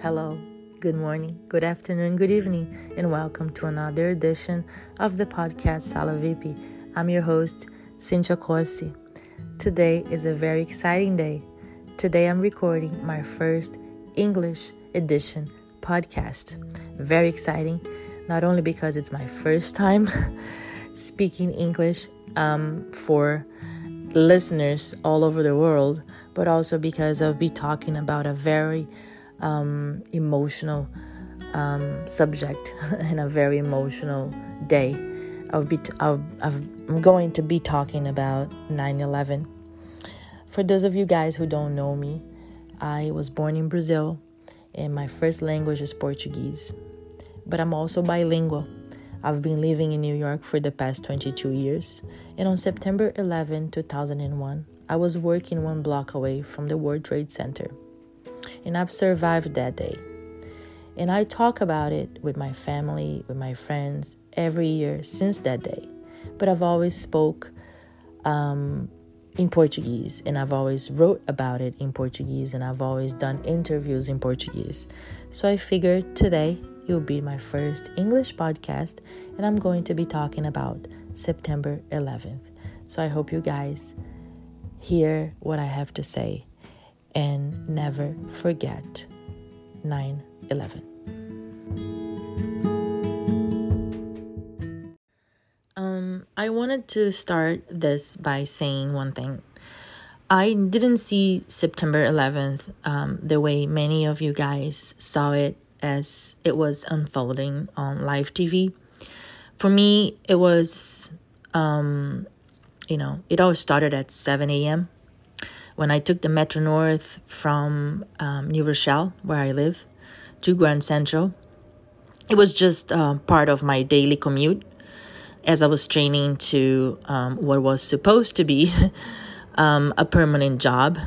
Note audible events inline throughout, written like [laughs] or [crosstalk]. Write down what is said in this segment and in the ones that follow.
Hello, good morning, good afternoon, good evening, and welcome to another edition of the podcast Sala VIP. I'm your host, Cynthia Corsi. Today is a very exciting day. Today I'm recording my first English edition podcast. Very exciting, not only because it's my first time [laughs] speaking English um, for listeners all over the world, but also because I'll be talking about a very um, emotional um, subject [laughs] and a very emotional day. I'll be t- I'll, I'm going to be talking about 9/11. For those of you guys who don't know me, I was born in Brazil, and my first language is Portuguese. But I'm also bilingual. I've been living in New York for the past 22 years, and on September 11, 2001, I was working one block away from the World Trade Center and I've survived that day. And I talk about it with my family, with my friends every year since that day. But I've always spoke um, in Portuguese and I've always wrote about it in Portuguese and I've always done interviews in Portuguese. So I figured today it will be my first English podcast and I'm going to be talking about September 11th. So I hope you guys hear what I have to say and never forget 9 11. Um, I wanted to start this by saying one thing. I didn't see September 11th um, the way many of you guys saw it as it was unfolding on live TV. For me, it was, um, you know, it all started at 7 a.m when I took the Metro North from um, New Rochelle, where I live, to Grand Central, it was just uh, part of my daily commute as I was training to um, what was supposed to be [laughs] um, a permanent job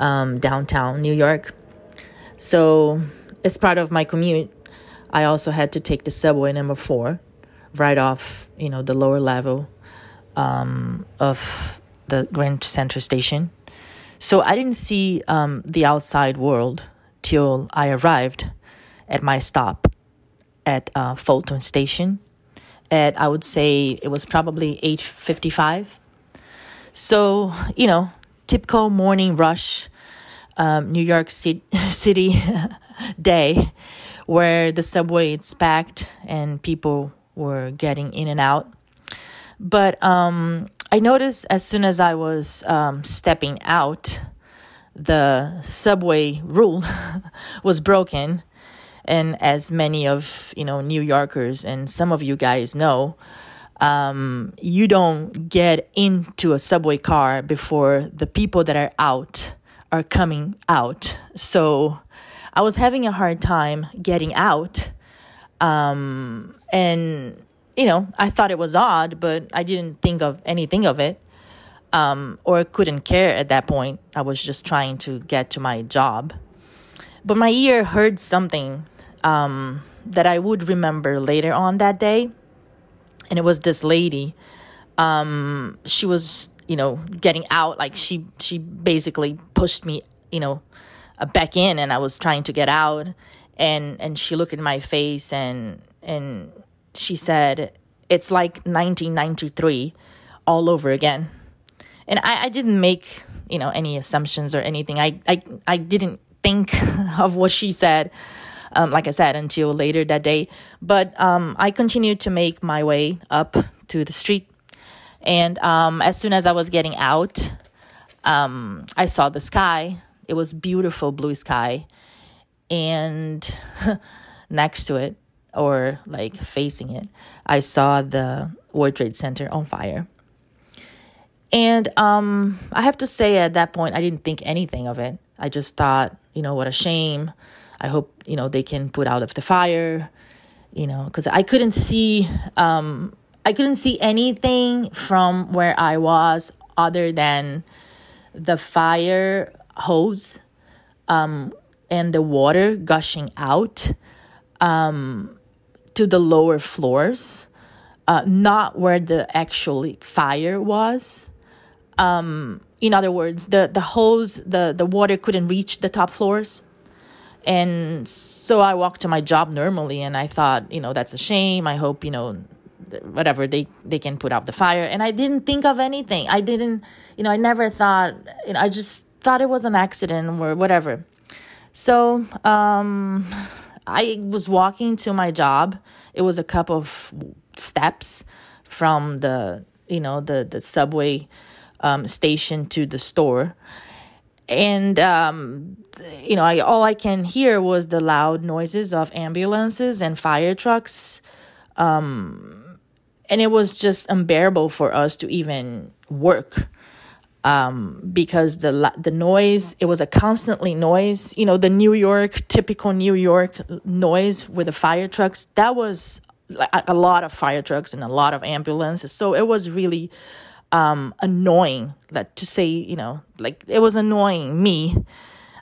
um, downtown New York. So, as part of my commute, I also had to take the subway number four right off, you know, the lower level um, of the Grand Central Station so I didn't see um, the outside world till I arrived at my stop at uh, Fulton Station. At I would say it was probably eight fifty-five. So you know, typical morning rush, um, New York [laughs] City, City [laughs] day, where the subway is packed and people were getting in and out. But um, I noticed as soon as I was um, stepping out, the subway rule [laughs] was broken. And as many of you know New Yorkers and some of you guys know, um, you don't get into a subway car before the people that are out are coming out. So I was having a hard time getting out. Um, and you know, I thought it was odd, but I didn't think of anything of it. Um, or couldn't care at that point. I was just trying to get to my job. But my ear heard something um, that I would remember later on that day. And it was this lady. Um, she was, you know, getting out. Like she, she basically pushed me, you know, uh, back in, and I was trying to get out. And and she looked in my face and and she said, it's like 1993 all over again. And I, I didn't make, you know, any assumptions or anything. I, I, I didn't think [laughs] of what she said, um, like I said, until later that day. But um, I continued to make my way up to the street. And um, as soon as I was getting out, um, I saw the sky. It was beautiful blue sky. And [laughs] next to it, or like facing it, I saw the World Trade Center on fire. And um, I have to say, at that point, I didn't think anything of it. I just thought, you know, what a shame. I hope, you know, they can put out of the fire, you know, because I couldn't see, um, I couldn't see anything from where I was other than the fire hose um, and the water gushing out. Um, to the lower floors, uh, not where the actual fire was. Um, in other words, the, the hose, the, the water couldn't reach the top floors. And so I walked to my job normally and I thought, you know, that's a shame. I hope, you know, whatever they they can put out the fire and i didn't think of anything i didn't you know i never thought you know, i just thought it was an accident or whatever so um i was walking to my job. It was a couple of steps from the you know the the subway um, station to the store. And um, you know I, all i can hear was the loud noises of ambulances and fire trucks. Um, and it was just unbearable for us to even work um, because the the noise it was a constantly noise you know the new york typical new york noise with the fire trucks that was a lot of fire trucks and a lot of ambulances. So it was really um, annoying that to say, you know, like it was annoying me.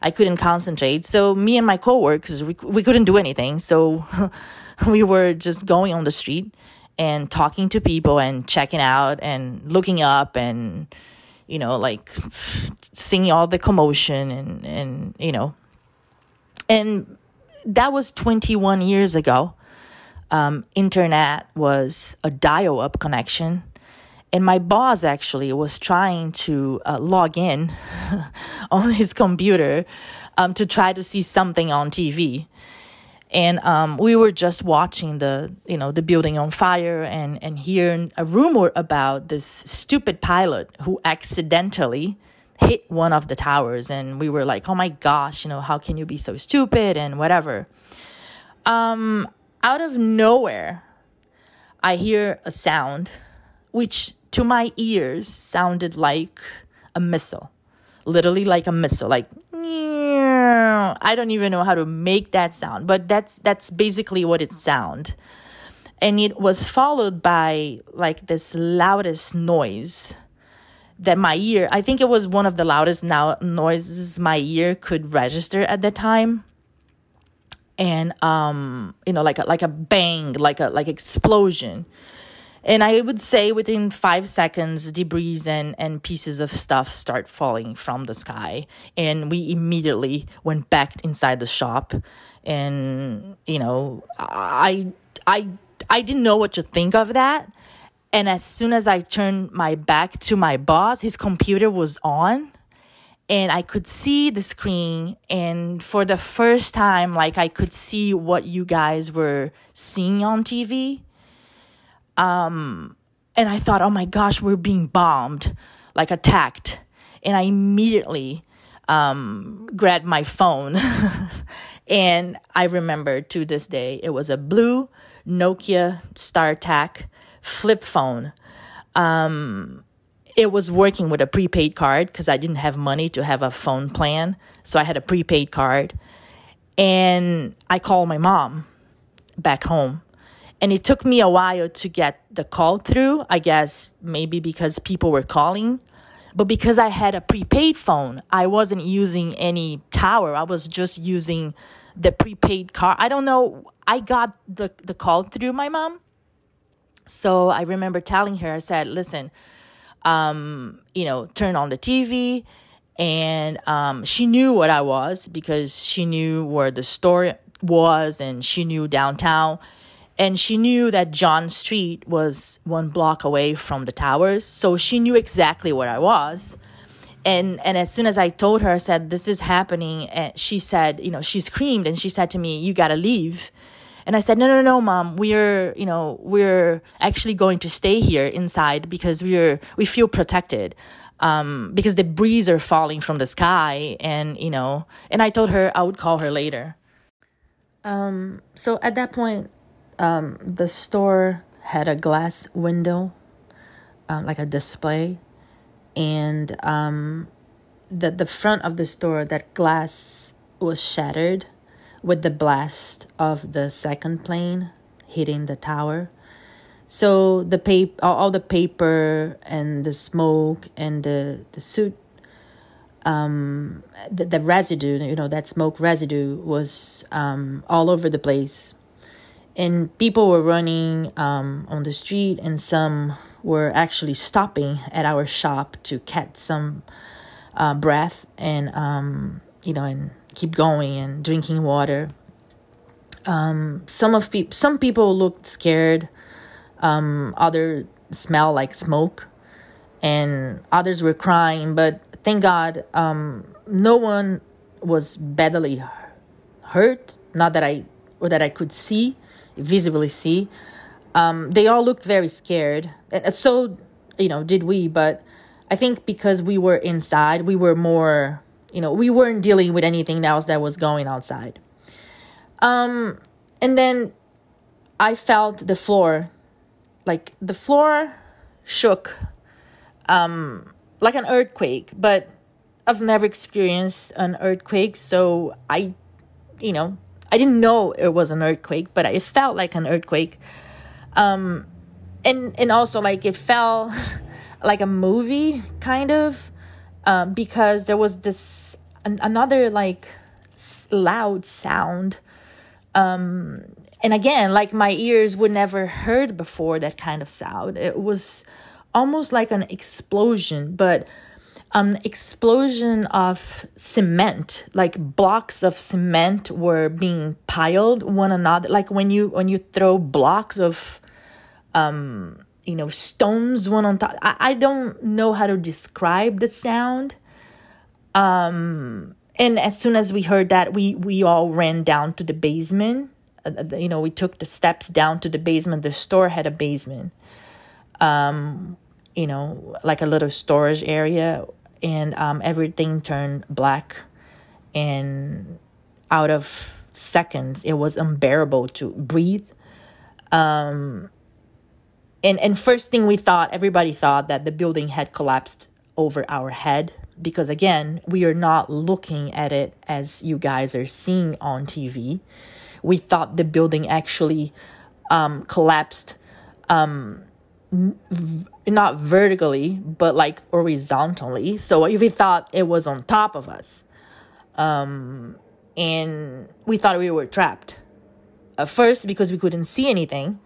I couldn't concentrate. So me and my coworkers, we, we couldn't do anything. So [laughs] we were just going on the street and talking to people and checking out and looking up and, you know, like seeing all the commotion and, and, you know, and that was 21 years ago um, internet was a dial up connection. And my boss actually was trying to uh, log in [laughs] on his computer um, to try to see something on TV. And um, we were just watching the, you know, the building on fire and, and hearing a rumor about this stupid pilot who accidentally hit one of the towers. And we were like, oh my gosh, you know, how can you be so stupid and whatever. Um, out of nowhere, I hear a sound which to my ears sounded like a missile. Literally like a missile, like I don't even know how to make that sound, but that's that's basically what it sound. And it was followed by like this loudest noise that my ear, I think it was one of the loudest now noises my ear could register at the time. And um you know like a like a bang like a like explosion and i would say within five seconds debris and and pieces of stuff start falling from the sky. And we immediately went back inside the shop. And you know i i i didn't know what to think of that. And as soon as i turned my back to my boss his computer was on. And I could see the screen. And for the first time like I could see what you guys were seeing on TV um and I thought oh my gosh we're being bombed like attacked and I immediately um grabbed my phone [laughs] and I remember to this day it was a blue Nokia StarTAC flip phone um it was working with a prepaid card because I didn't have money to have a phone plan. So I had a prepaid card. And I called my mom back home. And it took me a while to get the call through, I guess maybe because people were calling. But because I had a prepaid phone, I wasn't using any tower. I was just using the prepaid card. I don't know. I got the, the call through my mom. So I remember telling her, I said, listen, um, you know, turn on the TV. And um, she knew what I was because she knew where the store was and she knew downtown. And she knew that John Street was one block away from the towers. So she knew exactly where I was. And, and as soon as I told her, I said, This is happening, and she said, You know, she screamed and she said to me, You gotta leave. And I said, no, no, no, mom, we're, you know, we're actually going to stay here inside because we're, we feel protected. Um, because the breeze are falling from the sky and, you know, and I told her I would call her later. Um, so at that point, um, the store had a glass window, uh, like a display, and um, the the front of the store, that glass was shattered with the blast of the second plane hitting the tower. So the paper, all the paper and the smoke and the the suit, um, the, the residue, you know, that smoke residue was um, all over the place, and people were running um, on the street, and some were actually stopping at our shop to catch some uh, breath and um, you know and keep going and drinking water. Um, some of pe- some people looked scared. Um, other smell like smoke, and others were crying. But thank God, um, no one was badly hurt. Not that I or that I could see, visibly see. Um, they all looked very scared. And so, you know, did we. But I think because we were inside, we were more, you know, we weren't dealing with anything else that was going outside. Um, and then I felt the floor, like the floor shook, um, like an earthquake. But I've never experienced an earthquake, so I, you know, I didn't know it was an earthquake, but it felt like an earthquake. Um, and and also like it felt [laughs] like a movie kind of, um, because there was this an, another like loud sound. Um, and again, like my ears would never heard before that kind of sound. It was almost like an explosion, but an explosion of cement like blocks of cement were being piled one another. Like when you when you throw blocks of um you know stones one on top i, I don't know how to describe the sound. Um and as soon as we heard that we we all ran down to the basement. Uh, you know we took the steps down to the basement. The store had a basement. Um you know like a little storage area and um, everything turned black and out of seconds it was unbearable to breathe. Um, and and first thing we thought everybody thought that the building had collapsed over our head because again we are not looking at it as you guys are seeing on tv we thought the building actually um, collapsed. Um, not vertically, but like horizontally. So we thought it was on top of us. Um, and we thought we were trapped. First, because we couldn't see anything.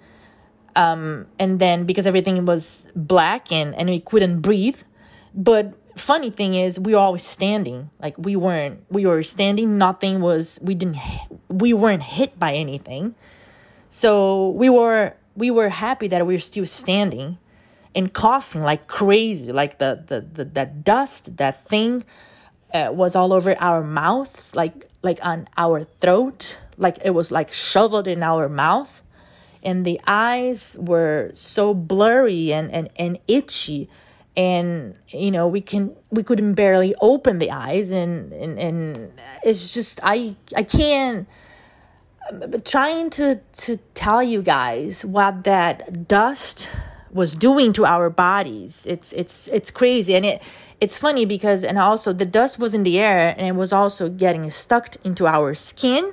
Um, and then because everything was black and, and we couldn't breathe. But funny thing is, we were always standing. Like we weren't, we were standing. Nothing was, we didn't, we weren't hit by anything. So we were we were happy that we were still standing and coughing like crazy like the the, the that dust that thing uh, was all over our mouths like like on our throat like it was like shoveled in our mouth. And the eyes were so blurry and and, and itchy. And you know we can we couldn't barely open the eyes and and, and it's just i i can't trying to to tell you guys what that dust was doing to our bodies it's it's it's crazy. And it it's funny because and also the dust was in the air and it was also getting stuck into our skin.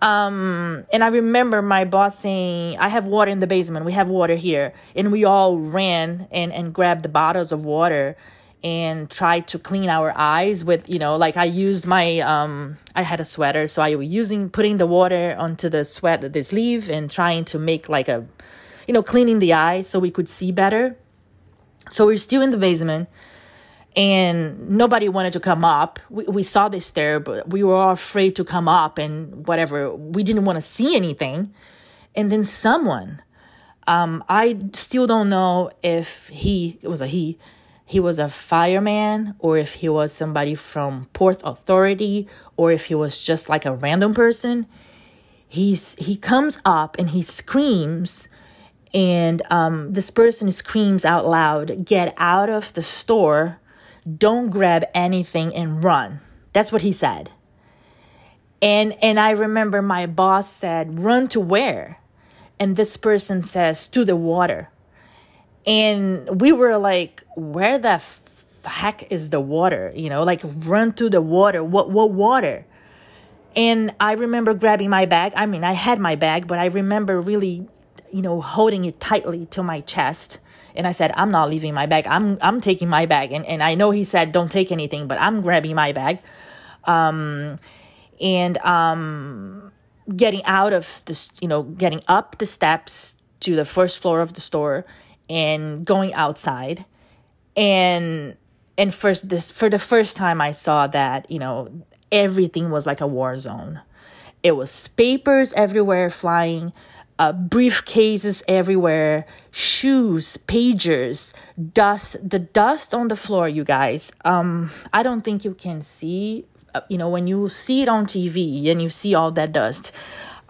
Um and i remember my boss saying i have water in the basement. We have water here. And we all ran and and grabbed the bottles of water and try to clean our eyes with you know like i used my um i had a sweater so i was using putting the water onto the sweat the sleeve and trying to make like a you know cleaning the eye so we could see better. So we're still in the basement and nobody wanted to come up. We, we saw this there but we were all afraid to come up and whatever. We didn't want to see anything. And then someone um i still don't know if he it was a he he was a fireman or if he was somebody from port authority or if he was just like a random person he's he comes up and he screams and um, this person screams out loud get out of the store. Don't grab anything and run. That's what he said. And and i remember my boss said run to where? And this person says to the water and we were like where the heck is the water? You know like run to the water. What what water? And i remember grabbing my bag. I mean i had my bag but i remember really you know holding it tightly to my chest. And i said i'm not leaving my bag. I'm i'm taking my bag. And, and i know he said don't take anything but i'm grabbing my bag. Um and um getting out of this you know getting up the steps to the first floor of the store and going outside and and first this for the first time I saw that you know everything was like a war zone. It was papers everywhere flying, uh, briefcases everywhere, shoes, pagers, dust. The dust on the floor, you guys. Um, I don't think you can see. Uh, you know, when you see it on TV and you see all that dust,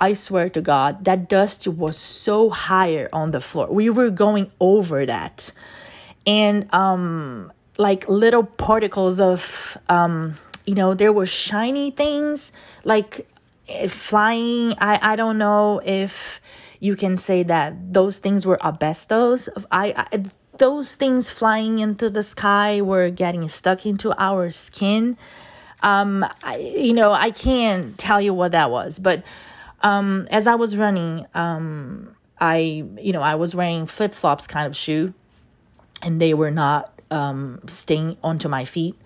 I swear to God, that dust was so higher on the floor. We were going over that, and um, like little particles of um, you know, there were shiny things like eh, flying. I I don't know if you can say that those things were asbestos. I, I those things flying into the sky were getting stuck into our skin. Um, I, you know, I can't tell you what that was, but um, as I was running, um, I, you know, I was wearing flip flops kind of shoe, and they were not um, staying onto my feet.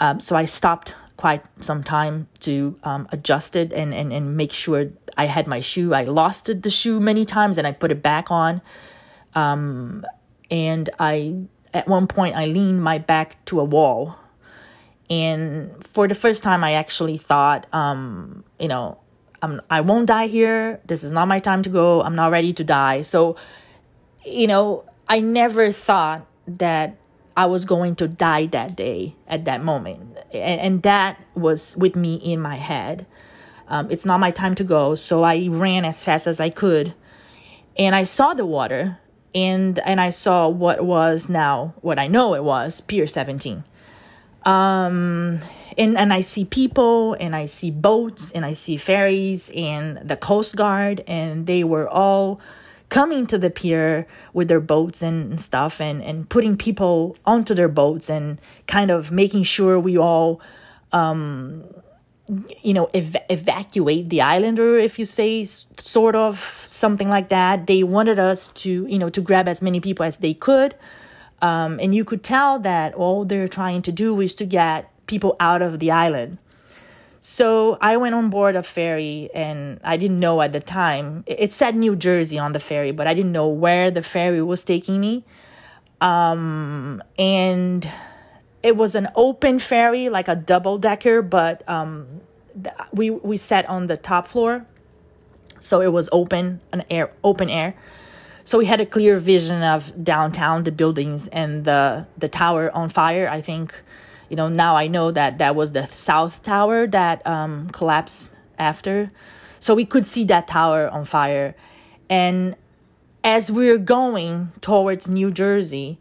Um, so I stopped quite some time to um, adjust it and, and, and make sure I had my shoe. I lost the shoe many times and I put it back on. Um, and I, at one point, I leaned my back to a wall. And for the first time, I actually thought, um, you know, I'm, I won't die here. This is not my time to go. I'm not ready to die. So, you know, I never thought that I was going to die that day at that moment. And, and that was with me in my head. Um, it's not my time to go. So I ran as fast as I could. And I saw the water and and I saw what was now what I know it was Pier 17. Um, and and I see people and I see boats and I see ferries and the Coast Guard and they were all coming to the pier with their boats and stuff and, and putting people onto their boats and kind of making sure we all um, you know ev- evacuate the island or if you say sort of something like that. They wanted us to you know to grab as many people as they could. Um, and you could tell that all they're trying to do is to get people out of the island so I went on board a ferry and I didn't know at the time. It said New Jersey on the ferry, but I didn't know where the ferry was taking me. Um, and it was an open ferry, like a double decker, but um, we we sat on the top floor, so it was open, an air, open air. So we had a clear vision of downtown, the buildings, and the the tower on fire. I think you know now i know that that was the south tower that um, collapsed after. So we could see that tower on fire. And as we are going towards new jersey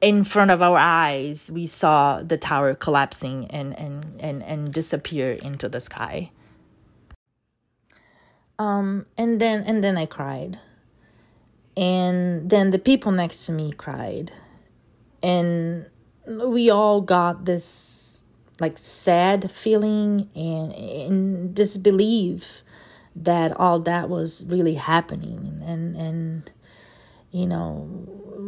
in front of our eyes we saw the tower collapsing and and and, and disappear into the sky. Um and then and then i cried. And then the people next to me cried. And we all got this like sad feeling and, and disbelief that all that was really happening. And and you know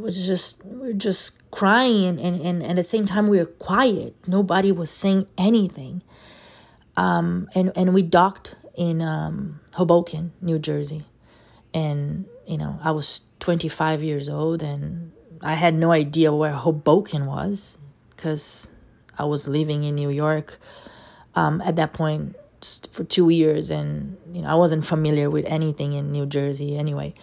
was just we're just crying and, and, and at the same time we were quiet. Nobody was saying anything. Um and and we docked in um hoboken new jersey. And you know i was 25 years old and I had no idea where Hoboken was because I was living in New York um, at that point for two years, and you know I wasn't familiar with anything in New Jersey. Anyway,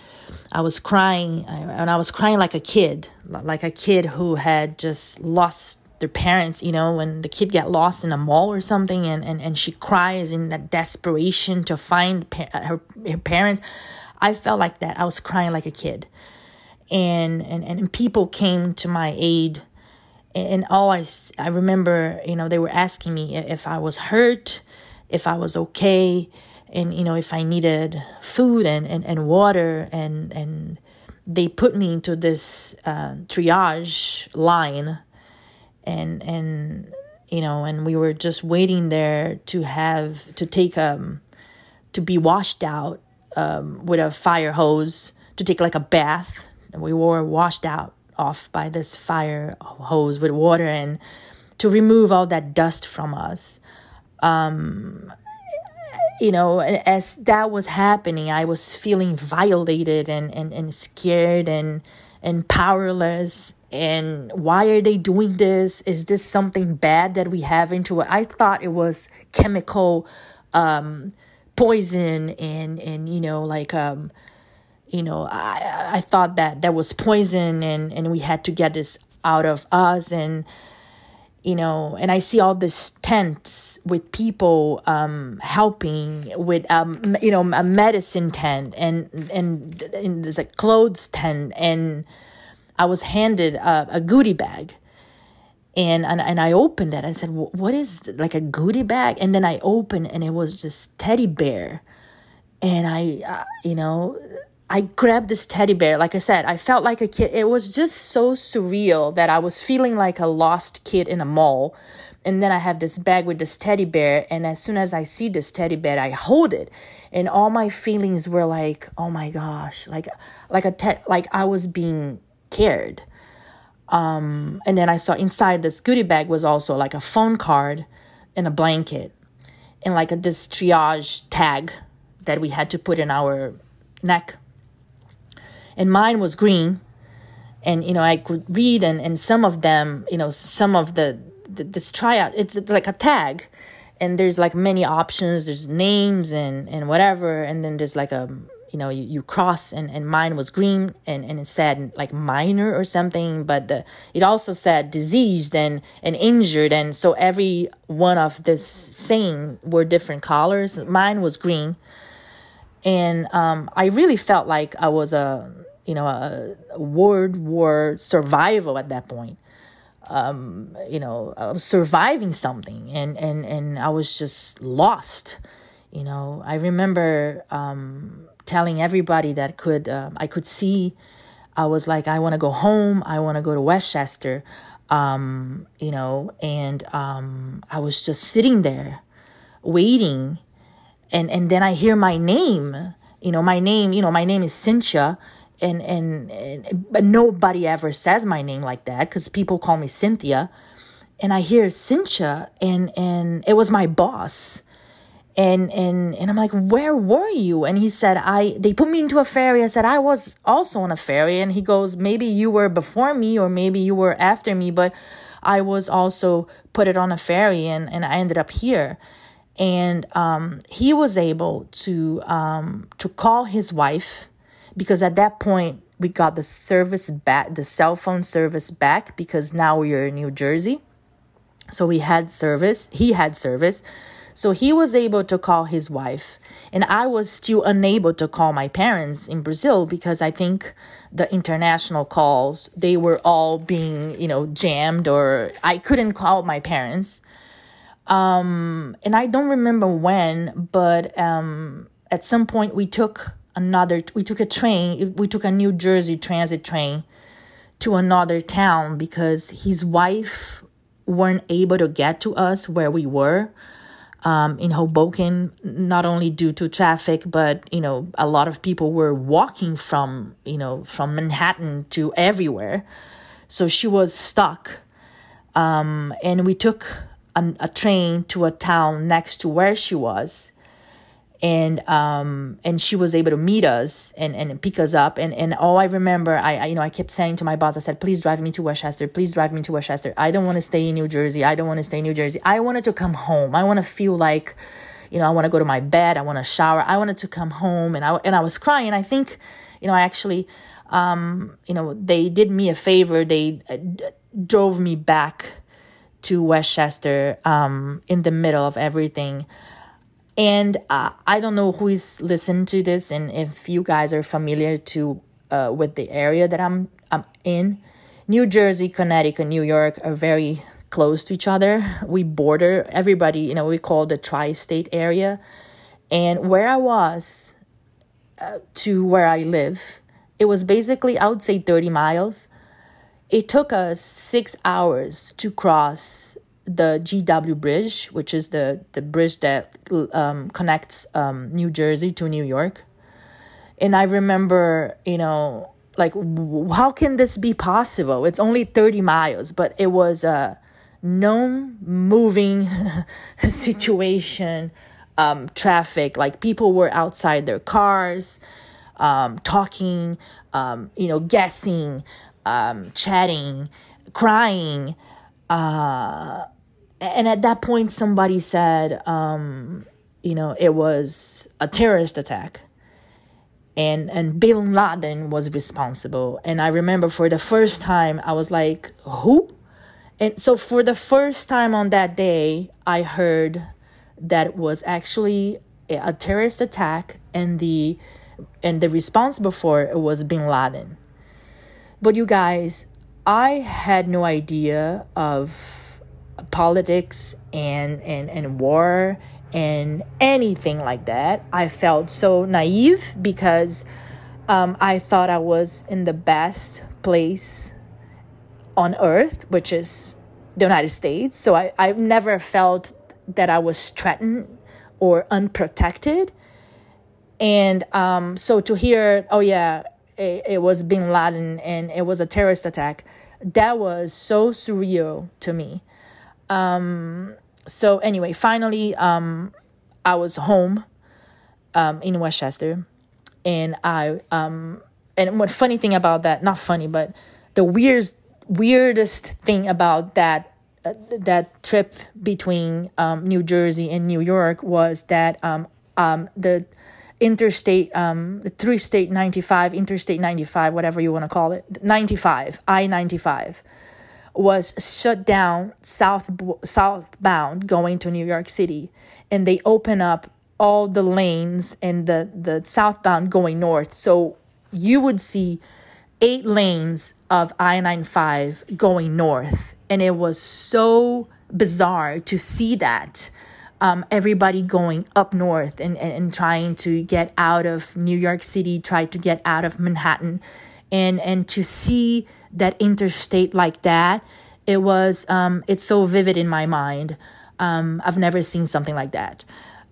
I was crying, and I was crying like a kid, like a kid who had just lost their parents. You know, when the kid got lost in a mall or something, and and, and she cries in that desperation to find pa- her her parents. I felt like that. I was crying like a kid and and and people came to my aid. And all I, I remember you know they were asking me if i was hurt if i was okay and you know if i needed food and and, and water. And and they put me into this uh, triage line. And and you know and we were just waiting there to have to take um to be washed out um, with a fire hose to take like a bath and we were washed out off by this fire hose with water and to remove all that dust from us. Um, you know as that was happening i was feeling violated and, and, and scared and and powerless. And why are they doing this? Is this something bad that we have into it? I thought it was chemical um poison and and you know like um you know i i thought that that was poison and and we had to get this out of us and you know and i see all these tents with people um helping with um you know a medicine tent and and, and there's a clothes tent and i was handed a, a goodie bag and, and and I opened it. I said, "What is this? like a goodie bag?" And then I opened, and it was just teddy bear. And I, uh, you know, I grabbed this teddy bear. Like I said, I felt like a kid. It was just so surreal that I was feeling like a lost kid in a mall. And then I have this bag with this teddy bear. And as soon as I see this teddy bear, I hold it. And all my feelings were like, oh my gosh, like, like a, te- like I was being cared. Um, and then I saw inside this goodie bag was also like a phone card and a blanket and like a, this triage tag that we had to put in our neck and mine was green. And you know i could read and, and some of them you know some of the, the this tryout it's like a tag. And there's like many options. There's names and and whatever. And then there's like a you know you, you cross and, and mine was green and, and it said like minor or something. But the, it also said diseased and, and injured. And so every one of this saying were different colors. Mine was green. And um, i really felt like i was a you know, a, World War survival at that point. Um, you know, I was surviving something, and and and I was just lost. You know, I remember um, telling everybody that could uh, I could see. I was like, I want to go home. I want to go to Westchester. Um, you know, and um, I was just sitting there, waiting, and and then I hear my name. You know, my name. You know, my name is Cynthia and and, and but nobody ever says my name like that because people call me Cynthia, and I hear Cynthia, and and it was my boss, and and and I'm like, where were you? And he said, I they put me into a ferry. I said I was also on a ferry, and he goes, maybe you were before me, or maybe you were after me, but I was also put it on a ferry, and and I ended up here. And um, he was able to um, to call his wife because at that point we got the service back, the cell phone service back because now we are in New Jersey. So we had service, he had service. So he was able to call his wife. And I was still unable to call my parents in Brazil because I think the international calls, they were all being, you know, jammed or I couldn't call my parents. Um, and I don't remember when, but um, at some point we took another we took a train we took a new jersey transit train to another town because his wife weren't able to get to us where we were um, in hoboken not only due to traffic but you know a lot of people were walking from you know from manhattan to everywhere. So she was stuck. Um, and we took a, a train to a town next to where she was and um and she was able to meet us and and pick us up. And and all i remember I, I, you know i kept saying to my boss i said please drive me to westchester. Please drive me to westchester. I don't want to stay in new jersey. I don't want to stay in new jersey. I wanted to come home. I want to feel like you know i want to go to my bed. I want to shower. I wanted to come home. And i and i was crying. I think you know i actually um you know they did me a favor. They uh, drove me back to westchester um in the middle of everything and uh, I don't know who is listening to this, and if you guys are familiar to uh, with the area that I'm I'm in, New Jersey, Connecticut, New York are very close to each other. We border everybody, you know, we call the tri-state area, and where I was uh, to where I live, it was basically I would say thirty miles. It took us six hours to cross the GW Bridge, which is the, the bridge that um, connects um, New Jersey to New York. And I remember, you know, like, how can this be possible? It's only 30 miles, but it was a no moving [laughs] situation, um, traffic. Like, people were outside their cars, um, talking, um, you know, guessing um, chatting, crying. Uh, and at that point, somebody said, um, you know, it was a terrorist attack. And, and Bin Laden was responsible. And I remember for the first time, I was like, who? And so for the first time on that day, I heard that it was actually a terrorist attack and the and the responsible for it was bin Laden. But you guys, I had no idea of politics and and, and war and anything like that. I felt so naive because um, I thought I was in the best place on earth, which is the United States. So I, I've never felt that I was threatened or unprotected. And um, so to hear, oh yeah, it, it was bin Laden and it was a terrorist attack, that was so surreal to me. Um, so anyway, finally, um, I was home um, in Westchester, and I um, and what funny thing about that? Not funny, but the weirdest weirdest thing about that uh, that trip between um, New Jersey and New York was that um, um, the interstate, um, the three state 95, interstate 95, whatever you want to call it, 95, I 95, was shut down south southbound going to New York City, and they open up all the lanes and the the southbound going north. So you would see eight lanes of I 95 going north. And it was so bizarre to see that. Um, everybody going up north and, and, and trying to get out of New York City, try to get out of Manhattan. And, and to see that interstate like that, it was, um, it's so vivid in my mind. Um, I've never seen something like that.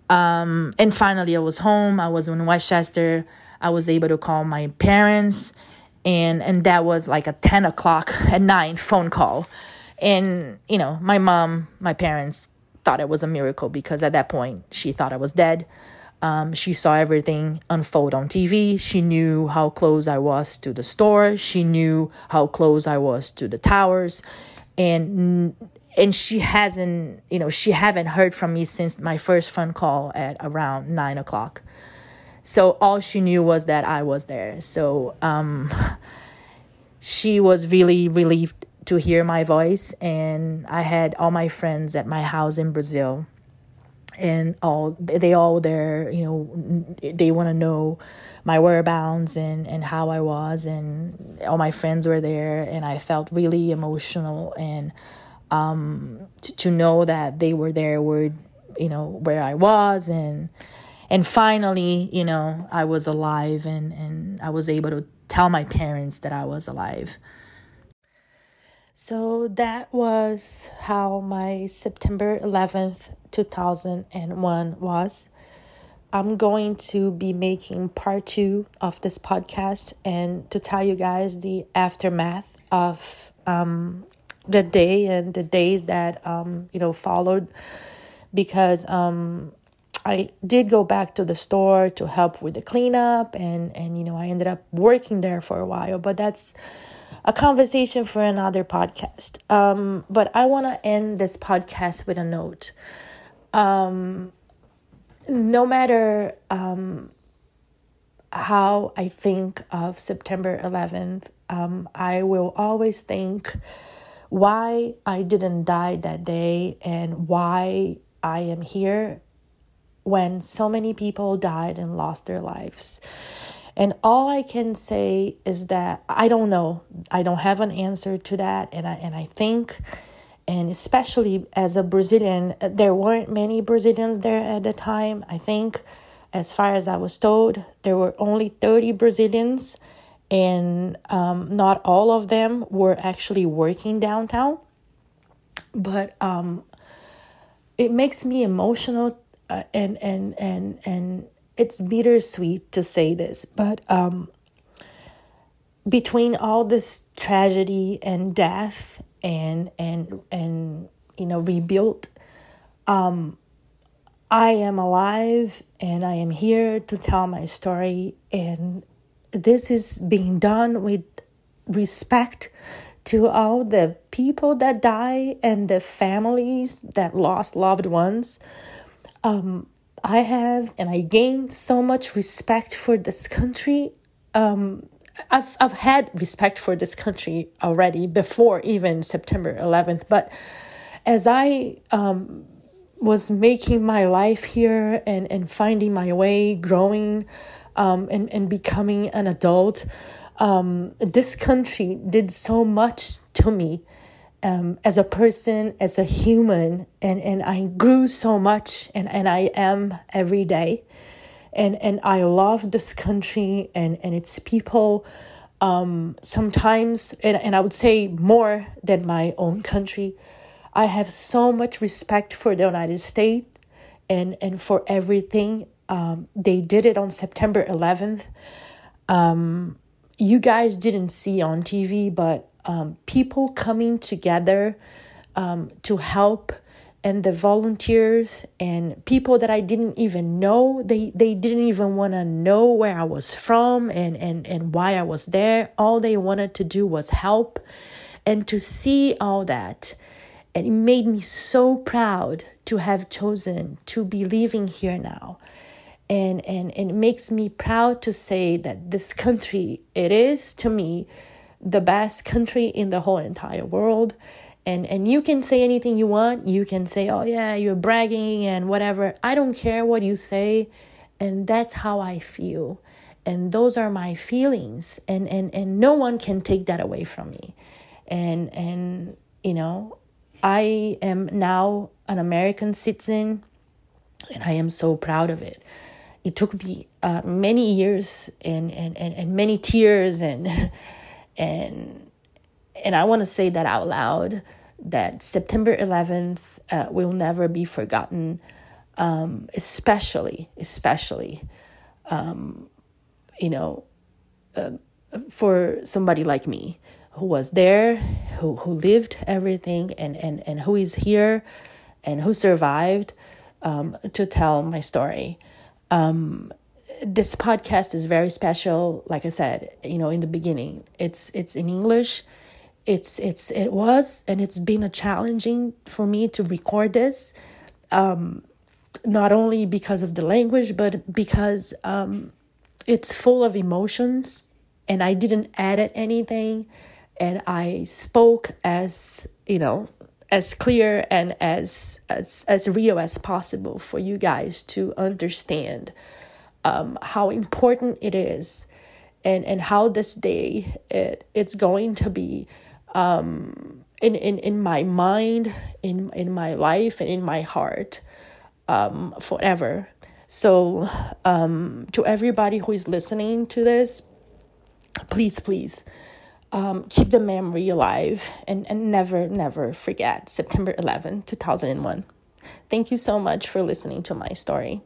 Um, and finally, I was home. I was in Westchester. I was able to call my parents and and that was like a 10 o'clock [laughs] at night phone call and you know my mom my parents thought it was a miracle because at that point she thought i was dead um, she saw everything unfold on tv she knew how close i was to the store she knew how close i was to the towers and and she hasn't you know she haven't heard from me since my first phone call at around nine o'clock so all she knew was that I was there. So um, she was really relieved to hear my voice. And I had all my friends at my house in Brazil. And all they all there, you know, they want to know my whereabouts and, and how I was, and all my friends were there, and I felt really emotional and um, to, to know that they were there, where you know where I was, and and finally you know i was alive and and i was able to tell my parents that i was alive so that was how my september 11th 2001 was. I'm going to be making part two of this podcast and to tell you guys the aftermath of um, the day and the days that um, you know followed because um, I did go back to the store to help with the cleanup and and you know I ended up working there for a while but that's a conversation for another podcast um but I want to end this podcast with a note um no matter um how I think of September 11th um I will always think why I didn't die that day and why I am here when so many people died and lost their lives. And all I can say is that I don't know. I don't have an answer to that. And I, and I think, and especially as a Brazilian, there weren't many Brazilians there at the time. I think, as far as I was told, there were only 30 Brazilians, and um, not all of them were actually working downtown. But um, it makes me emotional uh, and and and and it's bittersweet to say this, but um, between all this tragedy and death and and and you know rebuilt, um, I am alive and I am here to tell my story, and this is being done with respect to all the people that die and the families that lost loved ones. Um, I have and I gained so much respect for this country. Um, I've I've had respect for this country already before even September 11th, but as I um, was making my life here and and finding my way, growing, um, and and becoming an adult, um, this country did so much to me um, as a person, as a human, and, and I grew so much, and, and I am every day. And, and I love this country and, and its people um, sometimes, and, and I would say more than my own country. I have so much respect for the United States and, and for everything. Um, they did it on September 11th. Um, you guys didn't see on TV, but um, people coming together um, to help and the volunteers and people that I didn't even know. They they didn't even want to know where I was from and and and why I was there. All they wanted to do was help and to see all that. And it made me so proud to have chosen to be living here now. And and, and it makes me proud to say that this country it is to me the best country in the whole entire world. And and you can say anything you want. You can say oh yeah you're bragging and whatever. I don't care what you say and that's how i feel. And those are my feelings and and and no one can take that away from me. And and you know i am now an american citizen and i am so proud of it. It took me uh, many years and, and, and, and many tears and [laughs] and and I want to say that out loud that September 11th uh, will never be forgotten, um, especially especially um, you know uh, for somebody like me who was there, who who lived everything, and and and who is here, and who survived um, to tell my story. Um, this podcast is very special. Like I said, you know, in the beginning, it's it's in English. It's it's it was and it's been a challenging for me to record this. Um, not only because of the language, but because um, it's full of emotions, and I didn't edit anything, and I spoke as you know as clear and as as as real as possible for you guys to understand um, how important it is and, and how this day it, it's going to be um, in, in, in my mind, in, in my life, and in my heart um, forever. So, um, to everybody who is listening to this, please, please um, keep the memory alive and, and never, never forget September 11, 2001. Thank you so much for listening to my story.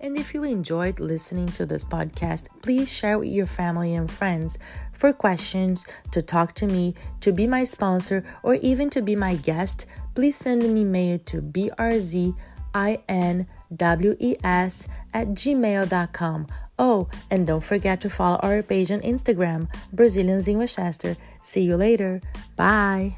And if you enjoyed listening to this podcast, please share with your family and friends. For questions, to talk to me, to be my sponsor, or even to be my guest, please send an email to brzinws at gmail.com. Oh, and don't forget to follow our page on Instagram, Brazilians in Westchester. See you later. Bye.